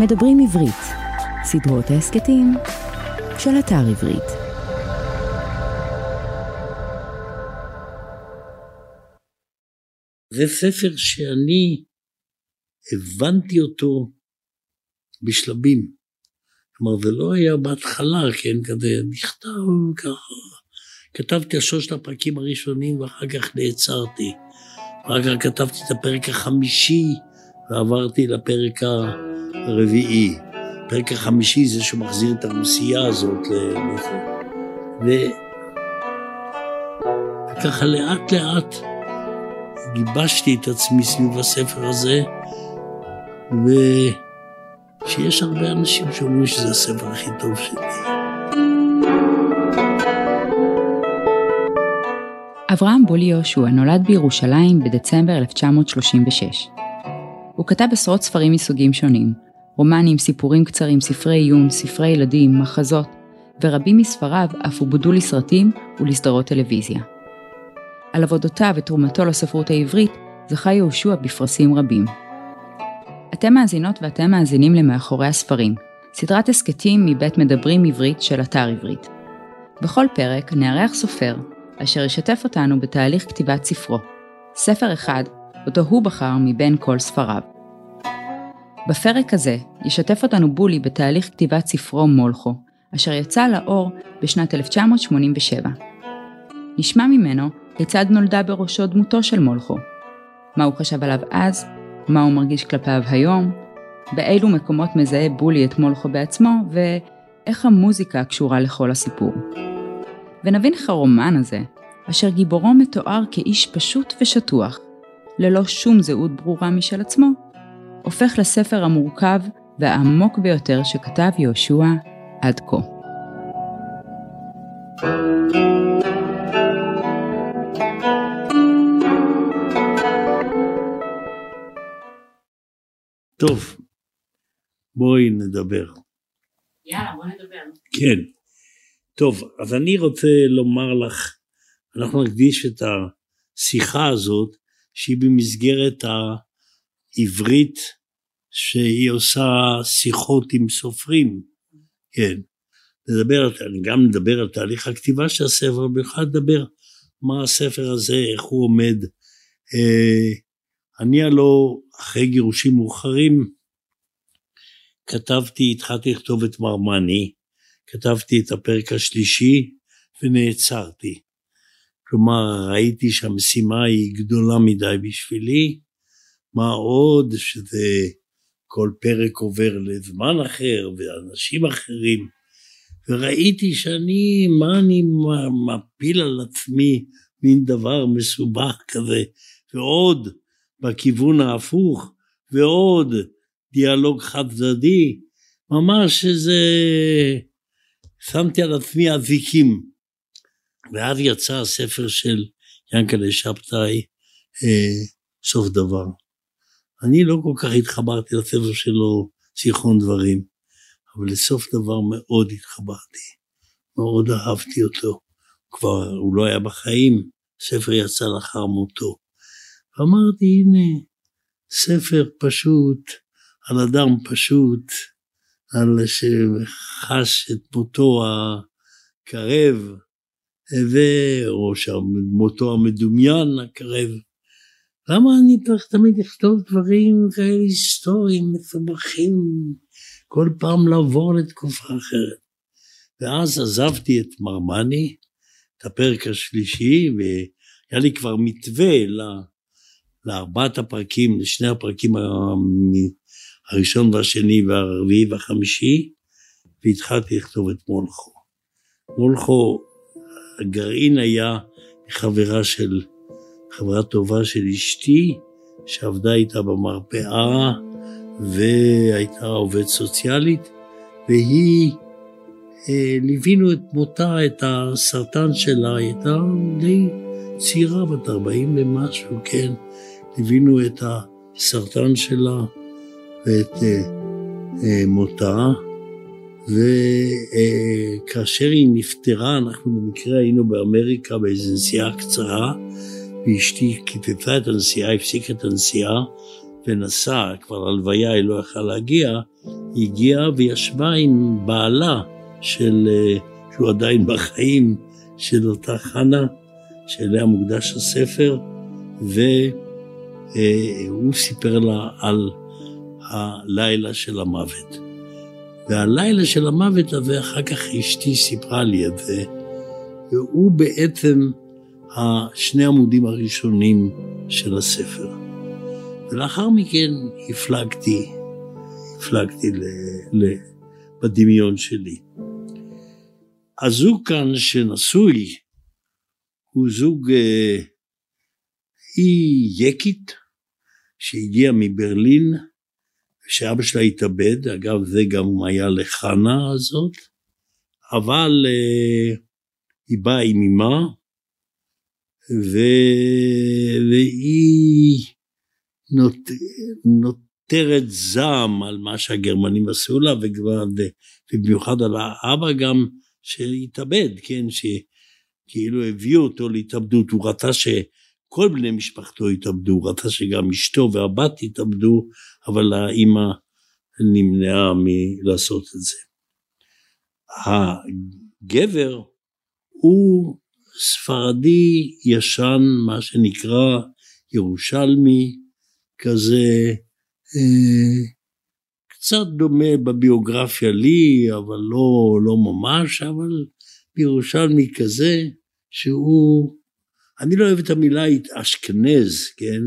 מדברים עברית, סדרות ההסכתים של אתר עברית. זה ספר שאני הבנתי אותו בשלבים. כלומר, זה לא היה בהתחלה, כן, כזה נכתב ככה. כתבתי על שלושת הפרקים הראשונים ואחר כך נעצרתי. אחר כך כתבתי את הפרק החמישי ועברתי לפרק הרביעי. הפרק החמישי זה שהוא מחזיר את הרוסייה הזאת לזה. ו... וככה לאט לאט גיבשתי את עצמי סביב הספר הזה, ושיש הרבה אנשים שאומרים שזה הספר הכי טוב שלי. אברהם בולי יהושע נולד בירושלים בדצמבר 1936. הוא כתב עשרות ספרים מסוגים שונים, רומנים, סיפורים קצרים, ספרי עיון, ספרי ילדים, מחזות, ורבים מספריו אף עובדו לסרטים ולסדרות טלוויזיה. על עבודותיו ותרומתו לספרות העברית זכה יהושע בפרסים רבים. אתם מאזינות ואתם מאזינים למאחורי הספרים, סדרת הסכתים מבית מדברים עברית של אתר עברית. בכל פרק נארח סופר, אשר ישתף אותנו בתהליך כתיבת ספרו, ספר אחד, אותו הוא בחר מבין כל ספריו. בפרק הזה ישתף אותנו בולי בתהליך כתיבת ספרו מולכו, אשר יצא לאור בשנת 1987. נשמע ממנו כיצד נולדה בראשו דמותו של מולכו, מה הוא חשב עליו אז, מה הוא מרגיש כלפיו היום, באילו מקומות מזהה בולי את מולכו בעצמו, ואיך המוזיקה קשורה לכל הסיפור. ונבין איך הרומן הזה, אשר גיבורו מתואר כאיש פשוט ושטוח, ללא שום זהות ברורה משל עצמו, הופך לספר המורכב והעמוק ביותר שכתב יהושע עד כה. טוב, בואי נדבר. יאללה, בוא נדבר. כן. טוב, אז אני רוצה לומר לך, אנחנו נקדיש את השיחה הזאת, שהיא במסגרת העברית, שהיא עושה שיחות עם סופרים, כן. נדבר, אני גם נדבר על תהליך הכתיבה של הספר, ובכלל נדבר מה הספר הזה, איך הוא עומד. אה, אני הלא אחרי גירושים מאוחרים כתבתי, התחלתי לכתוב את מרמני, כתבתי את הפרק השלישי ונעצרתי. כלומר, ראיתי שהמשימה היא גדולה מדי בשבילי, מה עוד שזה כל פרק עובר לזמן אחר ואנשים אחרים, וראיתי שאני, מה אני מפיל על עצמי, מין דבר מסובך כזה, ועוד בכיוון ההפוך, ועוד דיאלוג חד צדדי, ממש איזה... שמתי על עצמי אזיקים. ואז יצא הספר של ינקלה שבתאי, אה, סוף דבר. אני לא כל כך התחברתי לספר שלו, זיכרון דברים, אבל לסוף דבר מאוד התחברתי, מאוד אהבתי אותו. כבר הוא לא היה בחיים, ספר יצא לאחר מותו. ואמרתי, הנה, ספר פשוט, על אדם פשוט, על שחש את מותו הקרב, או מותו המדומיין הקרב. למה אני צריך תמיד לכתוב דברים כאלה היסטוריים, מסובכים, כל פעם לעבור לתקופה אחרת? ואז עזבתי את מרמני, את הפרק השלישי, והיה לי כבר מתווה לארבעת הפרקים, לשני הפרקים הראשון והשני והרביעי והחמישי, והתחלתי לכתוב את מולכו. מולכו, הגרעין היה חברה של, חברה טובה של אשתי, שעבדה איתה במרפאה, והייתה עובדת סוציאלית, והיא, אה, ליווינו את מותה, את הסרטן שלה, היא הייתה די צעירה, בת 40 ומשהו, כן. ליווינו את הסרטן שלה ואת אה, אה, מותה, וכאשר אה, היא נפטרה, אנחנו במקרה היינו באמריקה באיזו נסיעה קצרה, ואשתי כיפפה את הנסיעה, הפסיקה את הנסיעה, ונסעה, כבר הלוויה היא לא יכלה להגיע, היא הגיעה וישבה עם בעלה של, אה, שהוא עדיין בחיים, של אותה חנה, שאליה מוקדש הספר, והוא סיפר לה על הלילה של המוות. והלילה של המוות הזה, אחר כך אשתי סיפרה לי את זה, והוא בעצם שני העמודים הראשונים של הספר. ולאחר מכן הפלגתי, הפלגתי ל, ל, בדמיון שלי. הזוג כאן שנשוי הוא זוג, אה, היא יקית שהגיעה מברלין, שאבא שלה התאבד, אגב זה גם היה לחנה הזאת, אבל אה, היא באה עם אמה, ו... והיא נות... נותרת זעם על מה שהגרמנים עשו לה, ובמיוחד על האבא גם שהתאבד, כן, שכאילו הביאו אותו להתאבדות, הוא רצה שכל בני משפחתו יתאבדו, הוא רצה שגם אשתו והבת יתאבדו, אבל האימא נמנעה מלעשות את זה. הגבר הוא ספרדי ישן, מה שנקרא ירושלמי, כזה אה, קצת דומה בביוגרפיה לי, אבל לא, לא ממש, אבל ירושלמי כזה, שהוא, אני לא אוהב את המילה אשכנז, כן?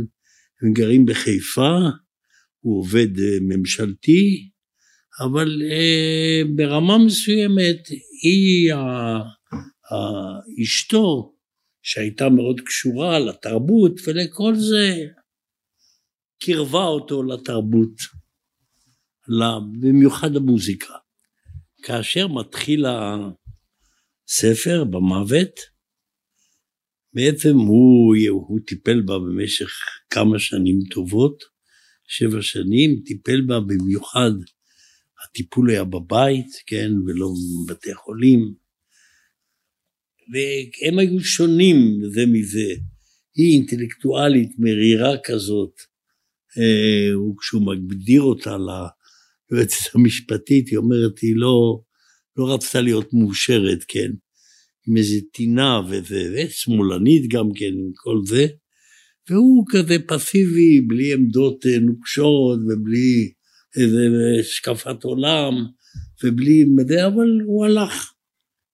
הם גרים בחיפה, הוא עובד אה, ממשלתי, אבל אה, ברמה מסוימת היא אשתו, שהייתה מאוד קשורה לתרבות ולכל זה, קירבה אותו לתרבות, במיוחד המוזיקה. כאשר מתחיל הספר במוות, בעצם הוא, הוא טיפל בה במשך כמה שנים טובות, שבע שנים, טיפל בה במיוחד, הטיפול היה בבית, כן, ולא בבתי חולים, והם היו שונים זה מזה. היא אינטלקטואלית מרירה כזאת, אה, וכשהוא מגדיר אותה ליועצת המשפטית, היא אומרת, היא לא, לא רצתה להיות מאושרת, כן, עם איזה טינה וזה, ושמאלנית גם כן, עם כל זה, והוא כזה פסיבי, בלי עמדות אה, נוקשות ובלי איזה השקפת עולם, ובלי, אבל הוא הלך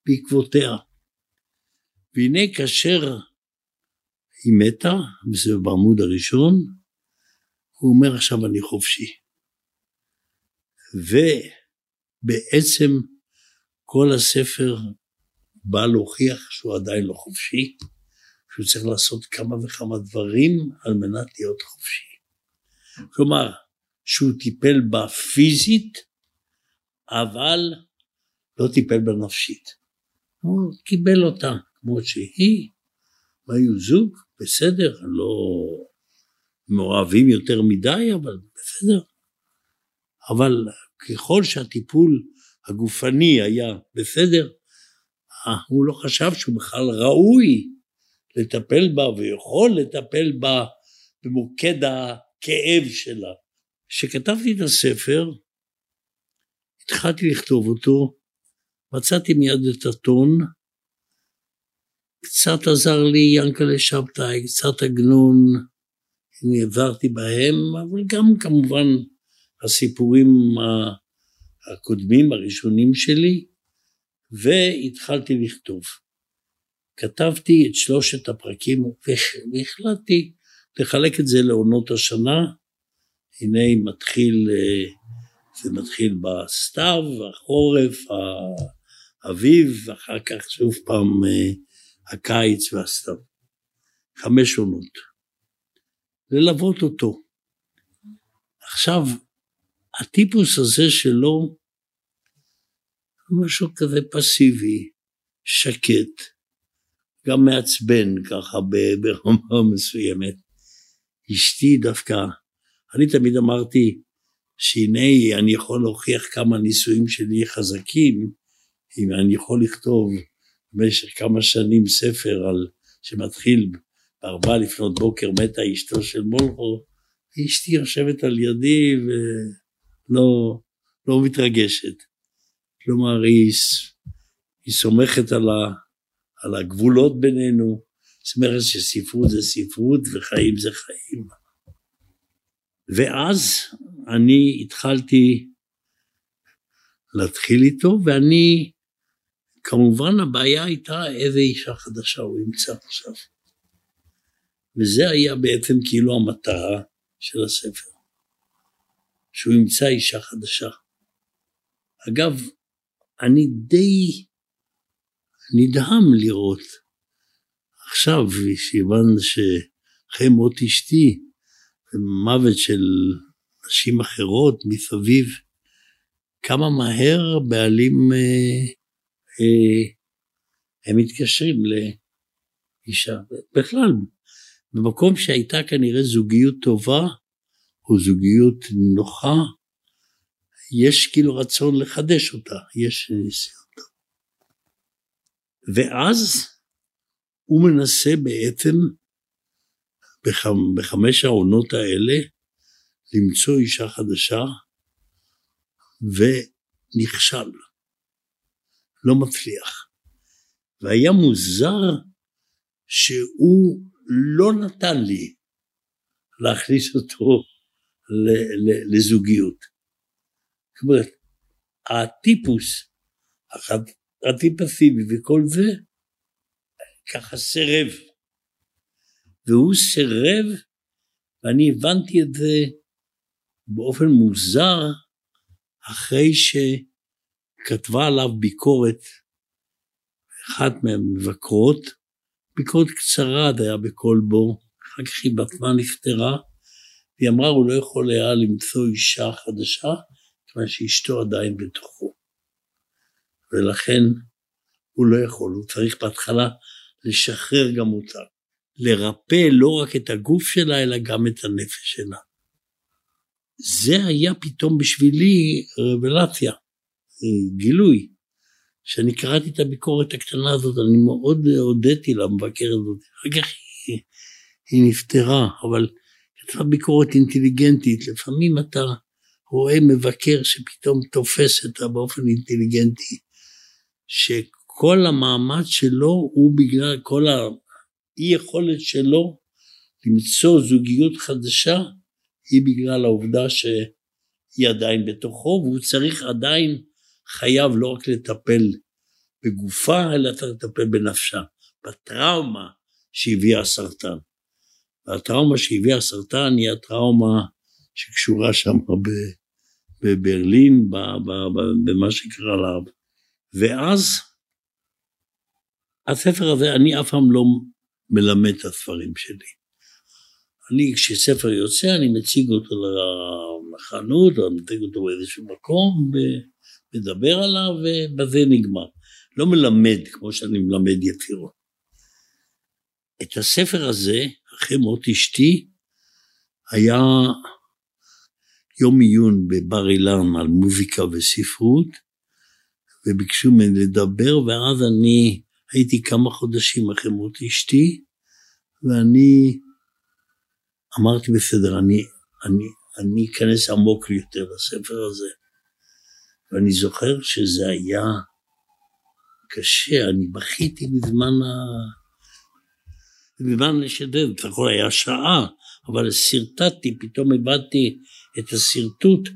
בעקבותיה. והנה כאשר היא מתה, וזה בעמוד הראשון, הוא אומר עכשיו אני חופשי. ובעצם כל הספר בא להוכיח שהוא עדיין לא חופשי, שהוא צריך לעשות כמה וכמה דברים על מנת להיות חופשי. כלומר, שהוא טיפל בה פיזית, אבל לא טיפל בה נפשית. הוא קיבל אותה. כמו שהיא, והיו זוג, בסדר, לא מאוהבים יותר מדי, אבל בסדר. אבל ככל שהטיפול הגופני היה בסדר, אה, הוא לא חשב שהוא בכלל ראוי לטפל בה ויכול לטפל בה במוקד הכאב שלה. כשכתבתי את הספר, התחלתי לכתוב אותו, מצאתי מיד את הטון, קצת עזר לי ינקלה שבתאי, קצת עגנון, נעברתי בהם, אבל גם כמובן הסיפורים הקודמים, הראשונים שלי, והתחלתי לכתוב. כתבתי את שלושת הפרקים והחלטתי לחלק את זה לעונות השנה. הנה מתחיל, זה מתחיל בסתיו, החורף, האביב, אחר כך שוב פעם הקיץ והסתיו. חמש עונות. ללוות אותו. עכשיו, הטיפוס הזה שלו, משהו כזה פסיבי, שקט, גם מעצבן ככה ברמה מסוימת. אשתי דווקא, אני תמיד אמרתי שהנה אני יכול להוכיח כמה נישואים שלי חזקים, אם אני יכול לכתוב במשך כמה שנים ספר על, שמתחיל בארבע לפנות בוקר מתה אשתו של מולכו, אשתי יושבת על ידי ולא לא מתרגשת. כלומר, היא, היא סומכת על, ה, על הגבולות בינינו, סומכת שספרות זה ספרות וחיים זה חיים. ואז אני התחלתי להתחיל איתו, ואני, כמובן הבעיה הייתה איזה אישה חדשה הוא ימצא עכשיו. וזה היה בעצם כאילו המטרה של הספר, שהוא ימצא אישה חדשה. אגב, אני די נדהם לראות עכשיו, שהבנו שאחרי מות אשתי, ומוות של נשים אחרות מסביב, כמה מהר בעלים אה, אה, הם מתקשרים לאישה. בכלל, במקום שהייתה כנראה זוגיות טובה, או זוגיות נוחה, יש כאילו רצון לחדש אותה, יש ניסיון. ואז הוא מנסה בעצם בחמ, בחמש העונות האלה למצוא אישה חדשה, ונכשל. לא מצליח. והיה מוזר שהוא לא נתן לי להכניס אותו לזוגיות. זאת אומרת, הטיפוס, הטיפ הפיבי וכל זה, ככה סירב. והוא סירב, ואני הבנתי את זה באופן מוזר, אחרי שכתבה עליו ביקורת, אחת מהמבקרות, ביקורת קצרה, זה היה בכל בור, אחר כך היא בעצמה נפטרה, והיא אמרה, הוא לא יכול היה למצוא אישה חדשה, כיוון שאשתו עדיין בתוכו. ולכן הוא לא יכול, הוא צריך בהתחלה לשחרר גם אותה. לרפא לא רק את הגוף שלה, אלא גם את הנפש שלה. זה היה פתאום בשבילי רבלציה, גילוי. כשאני קראתי את הביקורת הקטנה הזאת, אני מאוד הודיתי למבקרת הזאת. אחר כך היא, היא נפטרה, אבל כתבה ביקורת אינטליגנטית. לפעמים אתה רואה מבקר שפתאום תופס אותה באופן אינטליגנטי, שכל המאמץ שלו הוא בגלל כל האי יכולת שלו למצוא זוגיות חדשה, היא בגלל העובדה שהיא עדיין בתוכו, והוא צריך עדיין, חייב לא רק לטפל בגופה, אלא צריך לטפל בנפשה, בטראומה שהביאה הסרטן. והטראומה שהביאה הסרטן היא הטראומה שקשורה שם בברלין, במה שקרה לה. ואז הספר הזה, אני אף פעם לא מלמד את הספרים שלי. אני, כשספר יוצא, אני מציג אותו לחנות, או מציג אותו באיזשהו מקום, ומדבר עליו, ובזה נגמר. לא מלמד כמו שאני מלמד יצירות. את הספר הזה, אחרי מות אשתי, היה יום עיון בבר אילן על מוזיקה וספרות, וביקשו ממני לדבר, ואז אני הייתי כמה חודשים אחרי מות אשתי, ואני אמרתי בסדר, אני, אני, אני אכנס עמוק יותר לספר הזה. ואני זוכר שזה היה קשה, אני בכיתי בזמן ה... בזמן לשדר, בסך הכל היה שעה, אבל שרטטתי, פתאום איבדתי את השרטוט,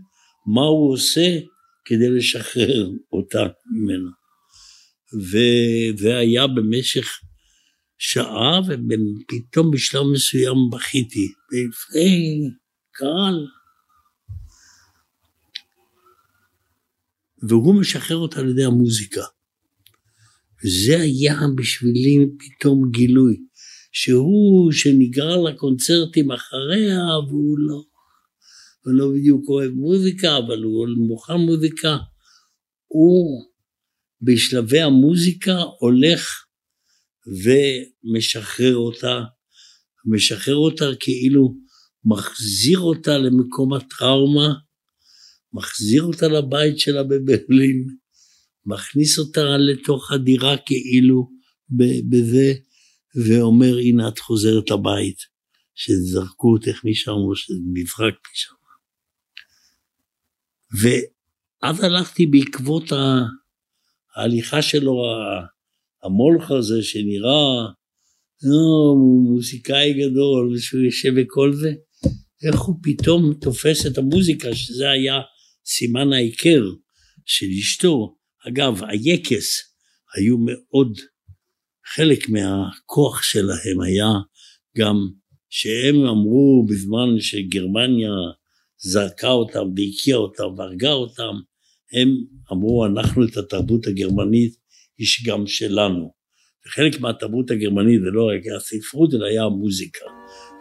מה הוא עושה כדי לשחרר אותה ממנו. וזה היה במשך שעה, ופתאום בשלב מסוים בכיתי, ולפני קהל. והוא משחרר אותה על ידי המוזיקה. וזה היה בשבילי פתאום גילוי, שהוא שנגרר לקונצרטים אחריה, והוא לא, הוא לא בדיוק אוהב מוזיקה, אבל הוא מוכן מוזיקה. הוא בשלבי המוזיקה הולך ומשחרר אותה, משחרר אותה כאילו מחזיר אותה למקום הטראומה, מחזיר אותה לבית שלה בברלין, מכניס אותה לתוך הדירה כאילו בזה, ואומר הנה את חוזרת לבית, שזרקו אותך משם או שנזרק משם. אז הלכתי בעקבות ההליכה שלו, המולך הזה שנראה, לא, מוזיקאי גדול, שהוא יושב וכל זה, איך הוא פתאום תופס את המוזיקה, שזה היה סימן ההיכר של אשתו. אגב, היקס היו מאוד, חלק מהכוח שלהם היה גם שהם אמרו בזמן שגרמניה זרקה אותם והקיאה אותם והרגה אותם, הם אמרו אנחנו את התרבות הגרמנית היא גם שלנו. וחלק מהתרבות הגרמנית זה לא רק הספרות אלא היה המוזיקה.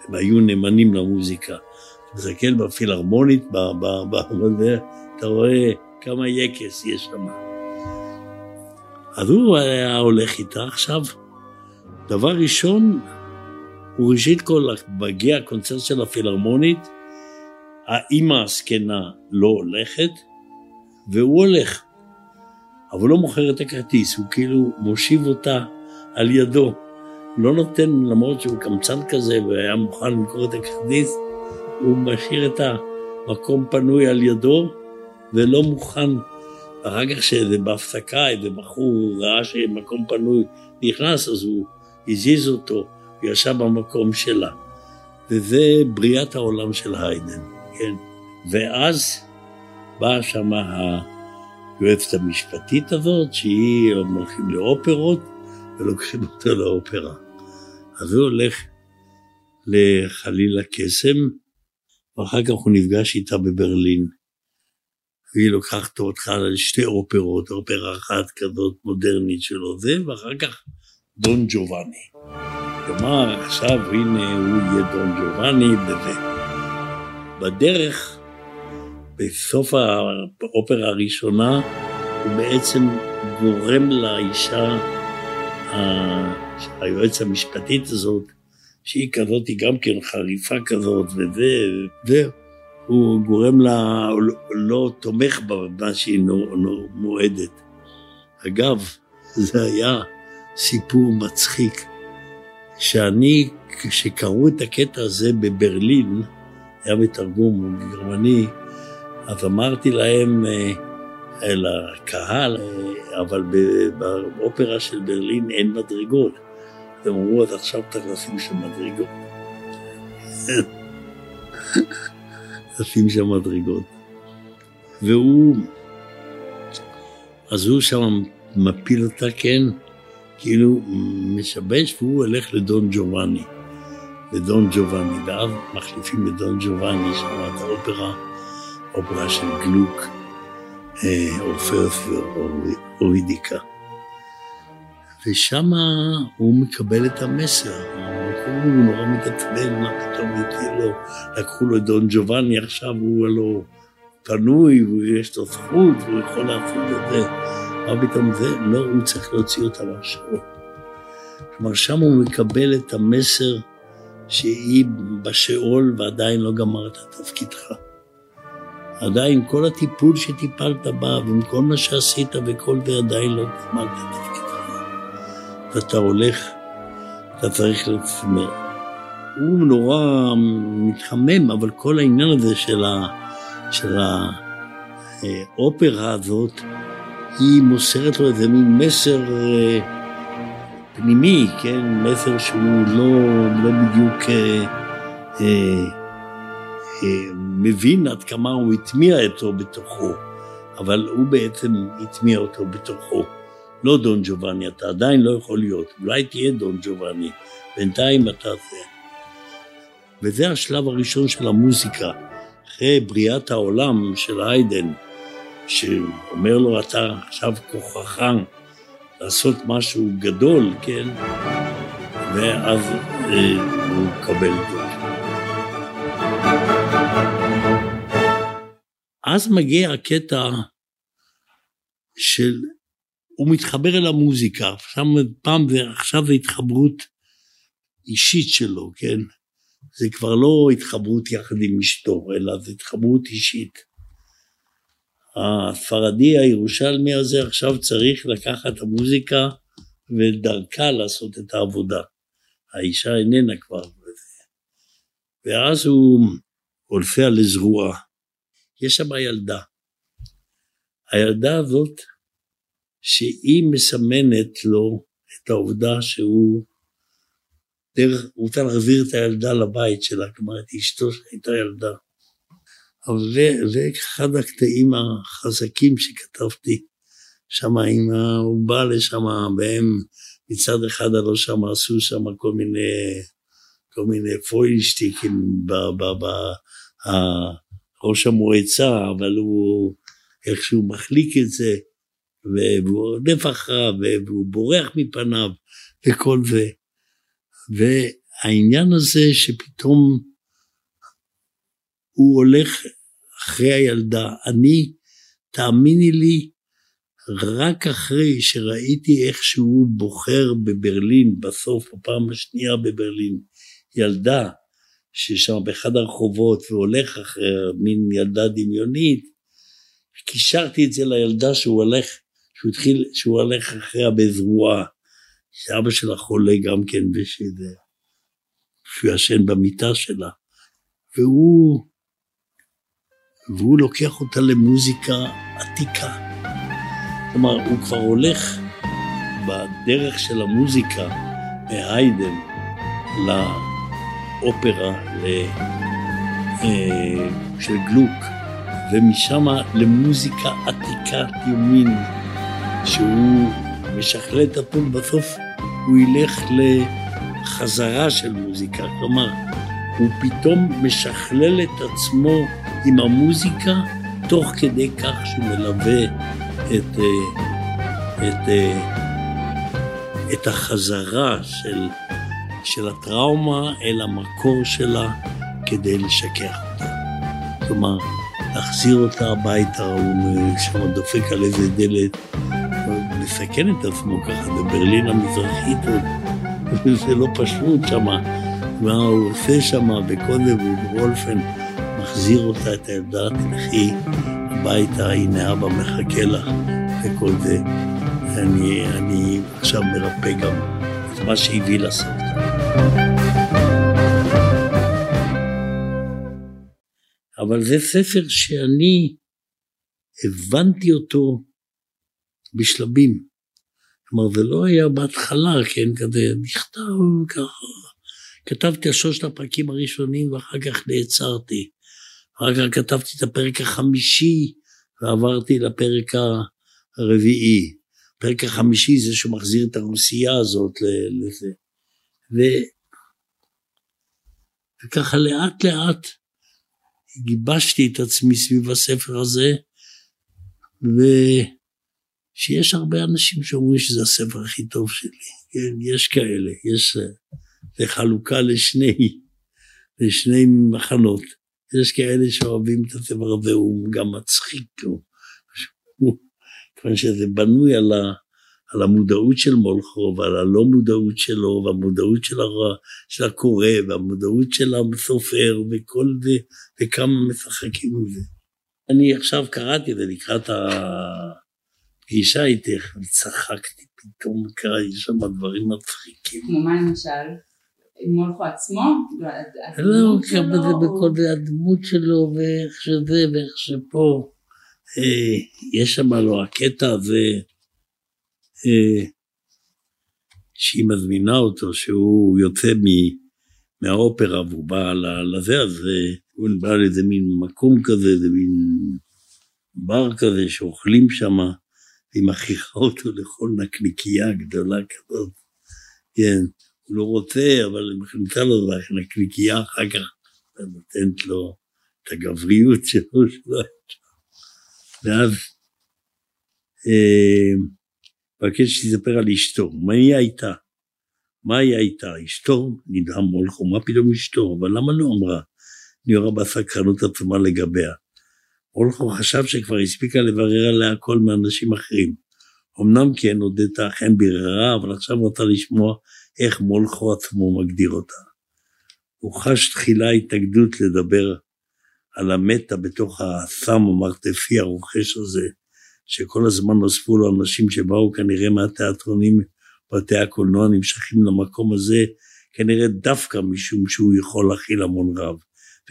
הם היו נאמנים למוזיקה. אתה מסתכל בפילהרמונית, אתה רואה כמה יקס יש שם. אז הוא היה הולך איתה עכשיו. דבר ראשון, הוא ראשית כל מגיע הקונצרט של הפילהרמונית, האימא הזקנה לא הולכת, והוא הולך. אבל לא מוכר את הכרטיס, הוא כאילו מושיב אותה על ידו. לא נותן, למרות שהוא קמצן כזה והיה מוכן למכור את הכרטיס, הוא משאיר את המקום פנוי על ידו ולא מוכן. אחר כך שזה בהפסקה, איזה בחור ראה שמקום פנוי נכנס, אז הוא הזיז אותו, הוא ישב במקום שלה. וזה בריאת העולם של היידן, כן. ואז באה שמה היועצת המשפטית הזאת, שהיא, הולכים לאופרות ולוקחים אותו לאופרה. אז הוא הולך לחליל הקסם, ואחר כך הוא נפגש איתה בברלין. והיא לוקחת אותך לשתי אופרות, אופרה אחת כזאת מודרנית שלו זה, ואחר כך דון ג'ובאני. כלומר, עכשיו הנה הוא יהיה דון ג'ובאני וזה. בדרך בסוף האופרה הראשונה הוא בעצם גורם לאישה, היועץ המשפטית הזאת, שהיא כזאת, היא גם כן חריפה כזאת, וזה, הוא גורם לה, לא תומך במה שהיא מועדת. אגב, זה היה סיפור מצחיק, שאני, כשקראו את הקטע הזה בברלין, היה בתרגום גרמני, אז אמרתי להם, אה, לקהל, אה, אבל באופרה של ברלין אין מדרגות. אמרו, אז עכשיו צריך לשים שם מדרגות. לשים שם מדרגות. והוא, אז הוא שם מפיל אותה, כן, כאילו משבש, והוא הולך לדון ג'ובאני. לדון ג'ובאני, ואז מחליפים את דון ג'ובאני, שם את האופרה. אופרה של גלוק, אורפאוס ואורידיקה. ושם הוא מקבל את המסר. הוא נורא מתעצבן, מה פתאום לו, לקחו לו את דון ג'ובאני, עכשיו הוא הלא פנוי, ויש לו זכות, והוא יכול לעשות את זה. מה פתאום זה? לא, הוא צריך להוציא אותה מהשאול. כלומר, שם הוא מקבל את המסר שהיא בשאול ועדיין לא גמרת את תפקידך. עדיין כל הטיפול שטיפלת בה, ועם כל מה שעשית וכל זה עדיין לא גמרת את תפקידך. ואתה הולך, אתה צריך לעצמך. הוא נורא מתחמם, אבל כל העניין הזה של, ה, של האופרה הזאת, היא מוסרת לו איזה מין מסר אה, פנימי, כן? מסר שהוא לא, לא בדיוק... אה, אה, מבין עד כמה הוא הטמיע אותו בתוכו, אבל הוא בעצם הטמיע אותו בתוכו. לא דון ג'ובאני, אתה עדיין לא יכול להיות, אולי תהיה דון ג'ובאני, בינתיים אתה זה. וזה השלב הראשון של המוזיקה, אחרי בריאת העולם של היידן, שאומר לו, אתה עכשיו כוחך לעשות משהו גדול, כן? ואז אה, הוא מקבל את זה. אז מגיע הקטע של, הוא מתחבר אל המוזיקה, עכשיו, פעם ועכשיו זה התחברות אישית שלו, כן? זה כבר לא התחברות יחד עם אשתו, אלא זה התחברות אישית. הספרדי הירושלמי הזה עכשיו צריך לקחת את המוזיקה ודרכה לעשות את העבודה. האישה איננה כבר. ואז הוא הולפע לזרוע. יש שם ילדה. הילדה הזאת, שהיא מסמנת לו את העובדה שהוא דרך, הוא רוצה להחזיר את הילדה לבית שלה, כלומר את אשתו שהייתה ילדה. אבל זה, זה אחד הקטעים החזקים שכתבתי שם, עם ה... הוא בא לשם, והם מצד אחד הלא שם עשו שם כל מיני, כל מיני פוילשטיקים ב... ב, ב ראש המועצה, אבל הוא איכשהו מחליק את זה, והוא רודף אחריו, והוא בורח מפניו, וכל זה. והעניין הזה שפתאום הוא הולך אחרי הילדה, אני, תאמיני לי, רק אחרי שראיתי איך שהוא בוחר בברלין, בסוף, בפעם השנייה בברלין, ילדה ששם באחד הרחובות והולך אחרי מין ילדה דמיונית, קישרתי את זה לילדה שהוא הולך, שהוא התחיל, שהוא הולך אחריה בזרועה, שאבא שלה חולה גם כן ושזה, שהוא ישן במיטה שלה, והוא, והוא לוקח אותה למוזיקה עתיקה. כלומר, הוא כבר הולך בדרך של המוזיקה מהיידן לאופרה אה, של גלוק, ומשם למוזיקה עתיקת יומין, שהוא משכלל את הטון, בסוף הוא ילך לחזרה של מוזיקה, כלומר, הוא פתאום משכלל את עצמו עם המוזיקה, תוך כדי כך שהוא מלווה את, אה, את, אה, את החזרה של, של הטראומה אל המקור שלה כדי לשכח אותה. כלומר, להחזיר אותה הביתה, הוא שם דופק על איזה דלת, מסכן את עצמו ככה בברלין המזרחית, זה לא פשוט שם, מה הוא עושה שם, וקודם הוא וולפן מחזיר אותה, את הילדה, תלכי הביתה, הנה אבא מחכה לך, וכל זה. אני, אני עכשיו מרפא גם את מה שהביא לסבתא. אבל זה ספר שאני הבנתי אותו בשלבים. כלומר, זה לא היה בהתחלה, כן, כזה נכתב ככה. כתבתי על שלושת הפרקים הראשונים ואחר כך נעצרתי. אחר כך כתבתי את הפרק החמישי ועברתי לפרק הרביעי. הפרק החמישי זה שהוא מחזיר את הרוסייה הזאת לזה. ו... וככה לאט לאט גיבשתי את עצמי סביב הספר הזה, ושיש הרבה אנשים שאומרים שזה הספר הכי טוב שלי. כן, יש כאלה, יש... זה חלוקה לשני, לשני מחנות. יש כאלה שאוהבים את הספר הזה, הוא גם מצחיק, כיוון שזה בנוי על, ה, על המודעות של מולכו ועל הלא מודעות שלו והמודעות של, הר, של הקורא והמודעות של הסופר וכל זה, וכמה משחקים עם זה. אני עכשיו קראתי את זה לקראת הפגישה איתך, וצחקתי פתאום, קראתי שם דברים מצחיקים. כמו מה למשל? מולכו עצמו? לא, זה בכל זה הדמות שלו ואיך שזה ואיך שפה. אה, יש שם לו הקטע הזה אה, שהיא מזמינה אותו, שהוא יוצא מהאופרה והוא בא לזה, אז אה, הוא בא לאיזה מין מקום כזה, איזה מין בר כזה שאוכלים שם, והיא מכריחה אותו לאכול נקניקייה גדולה כזאת. כן. הוא לא רוצה, אבל היא מכניסה לו נקניקייה אחר כך, ונותנת לו את הגבריות שלו, שלו. ואז אה, מבקש שיספר על אשתו, מה היא הייתה? מה היא הייתה? אשתו? נדהם מולכו, מה פתאום אשתו? אבל למה לא אמרה? אני רואה בסקרנות עצומה לגביה. מולכו חשב שכבר הספיקה לברר עליה הכל מאנשים אחרים. אמנם כן, הודתה אכן ביררה, אבל עכשיו רוצה לשמוע איך מולכו עצמו מגדיר אותה. הוא חש תחילה התנגדות לדבר על המטה בתוך הסם המרתפי הרוכש הזה, שכל הזמן נוספו לו אנשים שבאו כנראה מהתיאטרונים, בתי הקולנוע נמשכים למקום הזה, כנראה דווקא משום שהוא יכול להכיל המון רב,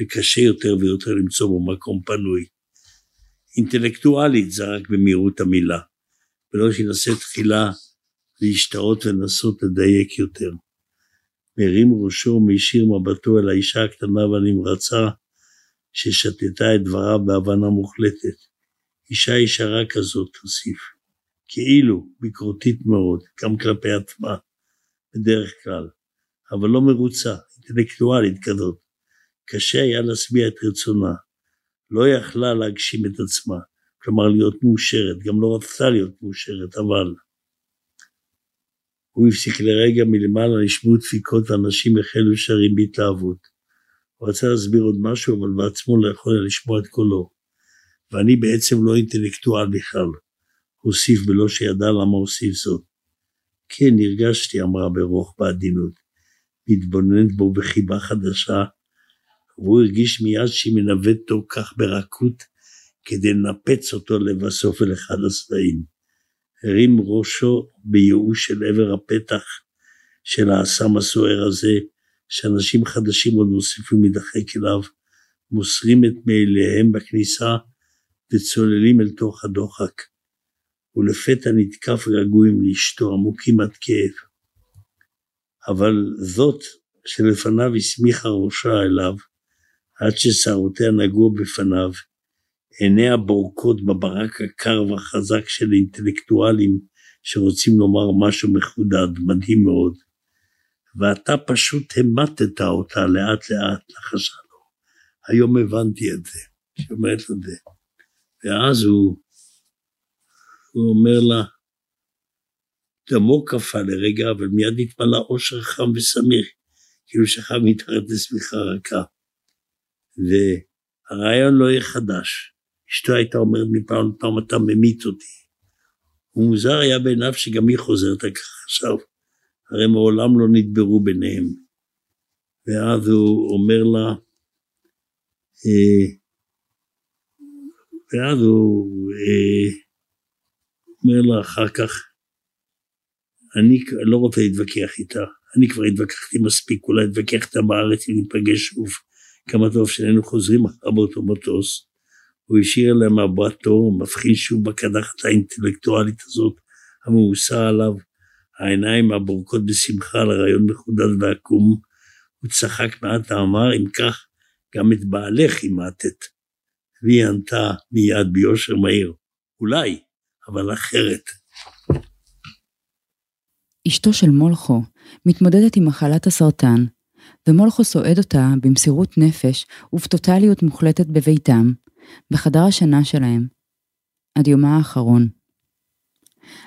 וקשה יותר ויותר למצוא בו מקום פנוי. אינטלקטואלית, זה רק במהירות המילה, ולא שינסה תחילה להשתאות ולנסות לדייק יותר. מרים ראשו ומישיר מבטו אל האישה הקטנה והנמרצה, ששתתה את דבריו בהבנה מוחלטת. אישה ישרה כזאת, תוסיף. כאילו, ביקורתית מאוד, גם כלפי עצמה, בדרך כלל, אבל לא מרוצה, אינטלקטואלית כזאת. קשה היה להשביע את רצונה. לא יכלה להגשים את עצמה, כלומר להיות מאושרת, גם לא רצתה להיות מאושרת, אבל... הוא הפסיק לרגע מלמעלה, נשמעו דפיקות ואנשים החלו שרים בהתלהבות. הוא רצה להסביר עוד משהו, אבל בעצמו לא יכול היה לשמוע את קולו. ואני בעצם לא אינטלקטואל בכלל. הוסיף בלא שידע למה הוסיף זאת. כן, הרגשתי, אמרה ברוך בעדינות, מתבוננת בו בחיבה חדשה, והוא הרגיש מיד שהיא מנווט אותו כך ברכות, כדי לנפץ אותו לבסוף אל אחד הצדעים. הרים ראשו בייאוש של עבר הפתח של האסם הסוער הזה, שאנשים חדשים עוד מוסיפים להידחק אליו, מוסרים את מעיליהם בכניסה וצוללים אל תוך הדוחק. ולפתע נתקף רגועים לאשתו עמוקים עד כאב. אבל זאת שלפניו הסמיכה ראשה אליו, עד ששערותיה נגעו בפניו, עיניה בורקות בברק הקר והחזק של אינטלקטואלים שרוצים לומר משהו מחודד, מדהים מאוד. ואתה פשוט המטת אותה לאט לאט, לחשה לו. היום הבנתי את זה, שאומרת לו את זה. ואז הוא, הוא אומר לה, דמו קפא לרגע, אבל מיד נתמלא אושר חם וסמיך, כאילו שכב מתחת לשמיכה רכה. והרעיון לא יהיה חדש. אשתו הייתה אומרת מפעם לפעם, אתה ממית אותי. ומוזר היה בעיניו שגם היא חוזרת ככה עכשיו, הרי מעולם לא נדברו ביניהם. ואז הוא אומר לה, אה, ואז הוא אה, אומר לה אחר כך, אני לא רוצה להתווכח איתה, אני כבר התווכחתי מספיק, אולי אתווכח איתה בארץ אם ניפגש שוב, כמה טוב שאיננו חוזרים אחר באותו מטוס. הוא השאיר להם מבטו, מבחין שוב בקדחת האינטלקטואלית הזאת, המאוסה עליו, העיניים הבורקות בשמחה לרעיון מחודד ועקום. הוא צחק מעט ואמר, אם כך, גם את בעלך אימתת. והיא ענתה מיד ביושר מהיר, אולי, אבל אחרת. אשתו של מולכו מתמודדת עם מחלת הסרטן, ומולכו סועד אותה במסירות נפש ובטוטליות מוחלטת בביתם, בחדר השינה שלהם, עד יומה האחרון.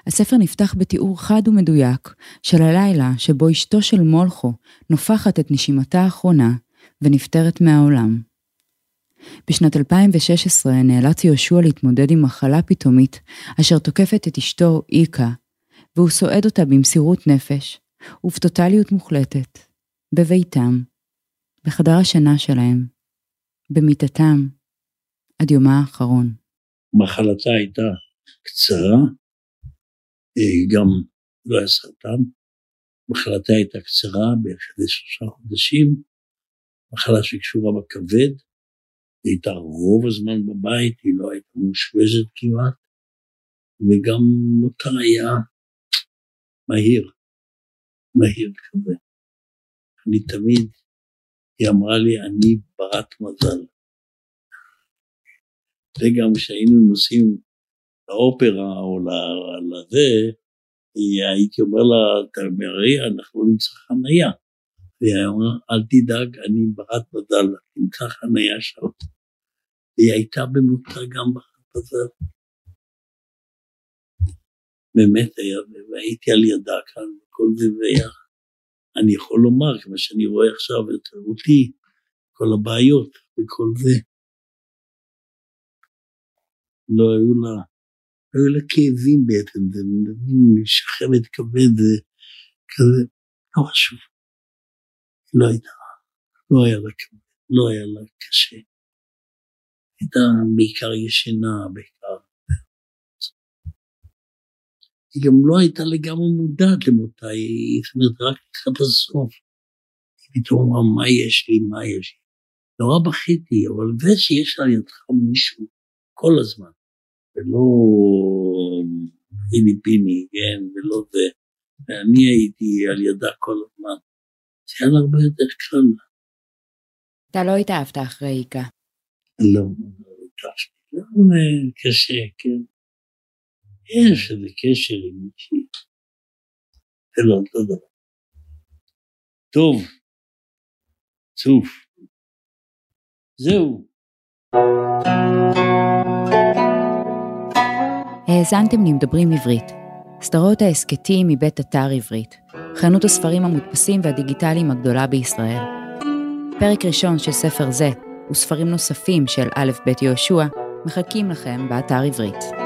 הספר נפתח בתיאור חד ומדויק של הלילה שבו אשתו של מולכו נופחת את נשימתה האחרונה ונפטרת מהעולם. בשנת 2016 נאלץ יהושע להתמודד עם מחלה פתאומית אשר תוקפת את אשתו איקה, והוא סועד אותה במסירות נפש ובטוטליות מוחלטת, בביתם, בחדר השינה שלהם, במיטתם, עד יומה האחרון. מחלתה הייתה קצרה, גם לא היה סרטן, מחלתה הייתה קצרה בערך שלושה חודשים, מחלה שקשורה בכבד, היא הייתה רוב הזמן בבית, היא לא הייתה מאושפזת כמעט, וגם מותר היה מהיר, מהיר כזה. אני תמיד, היא אמרה לי, אני ברת מזל. וגם כשהיינו נוסעים לאופרה או לזה, הייתי אומר לה, תמרי, אנחנו נמצא חנייה. והיא אמרה, אל תדאג, אני ברת מזל, נמצא חנייה שם. והיא הייתה במותה גם ברת מזל. באמת היה, והייתי על ידה כאן, וכל זה, והיה, אני יכול לומר, כמו שאני רואה עכשיו את אותי, כל הבעיות וכל זה. לא היו לה, לא היו לה כאבים בעצם, זה מין שחמת כבד, כזה, לא חשוב. לא הייתה, לא היה לה כבד, לא היה לה קשה. הייתה בעיקר ישנה, היא גם לא הייתה לגמרי מודעת למותה, היא, זאת אומרת, רק לקראת הסוף. היא פתאום אמרה, מה יש לי, מה יש לי. נורא בכיתי, אבל זה שיש לה לידך מישהו כל הזמן, ולא פיליפיני, כן, ולא זה. ואני הייתי על ידה כל הזמן. זה היה הרבה יותר קל. אתה לא התאהבת אחרי איקה. לא, לא הרגשתי. לא, קשה, כן. יש איזה קשר עם מישהי. זה לא אותו דבר. טוב, צוף. זהו. האזנתם למדברים עברית, סדרות ההסכתים מבית אתר עברית, חנות הספרים המודפסים והדיגיטליים הגדולה בישראל. פרק ראשון של ספר זה, וספרים נוספים של א' ב' יהושע, מחכים לכם באתר עברית.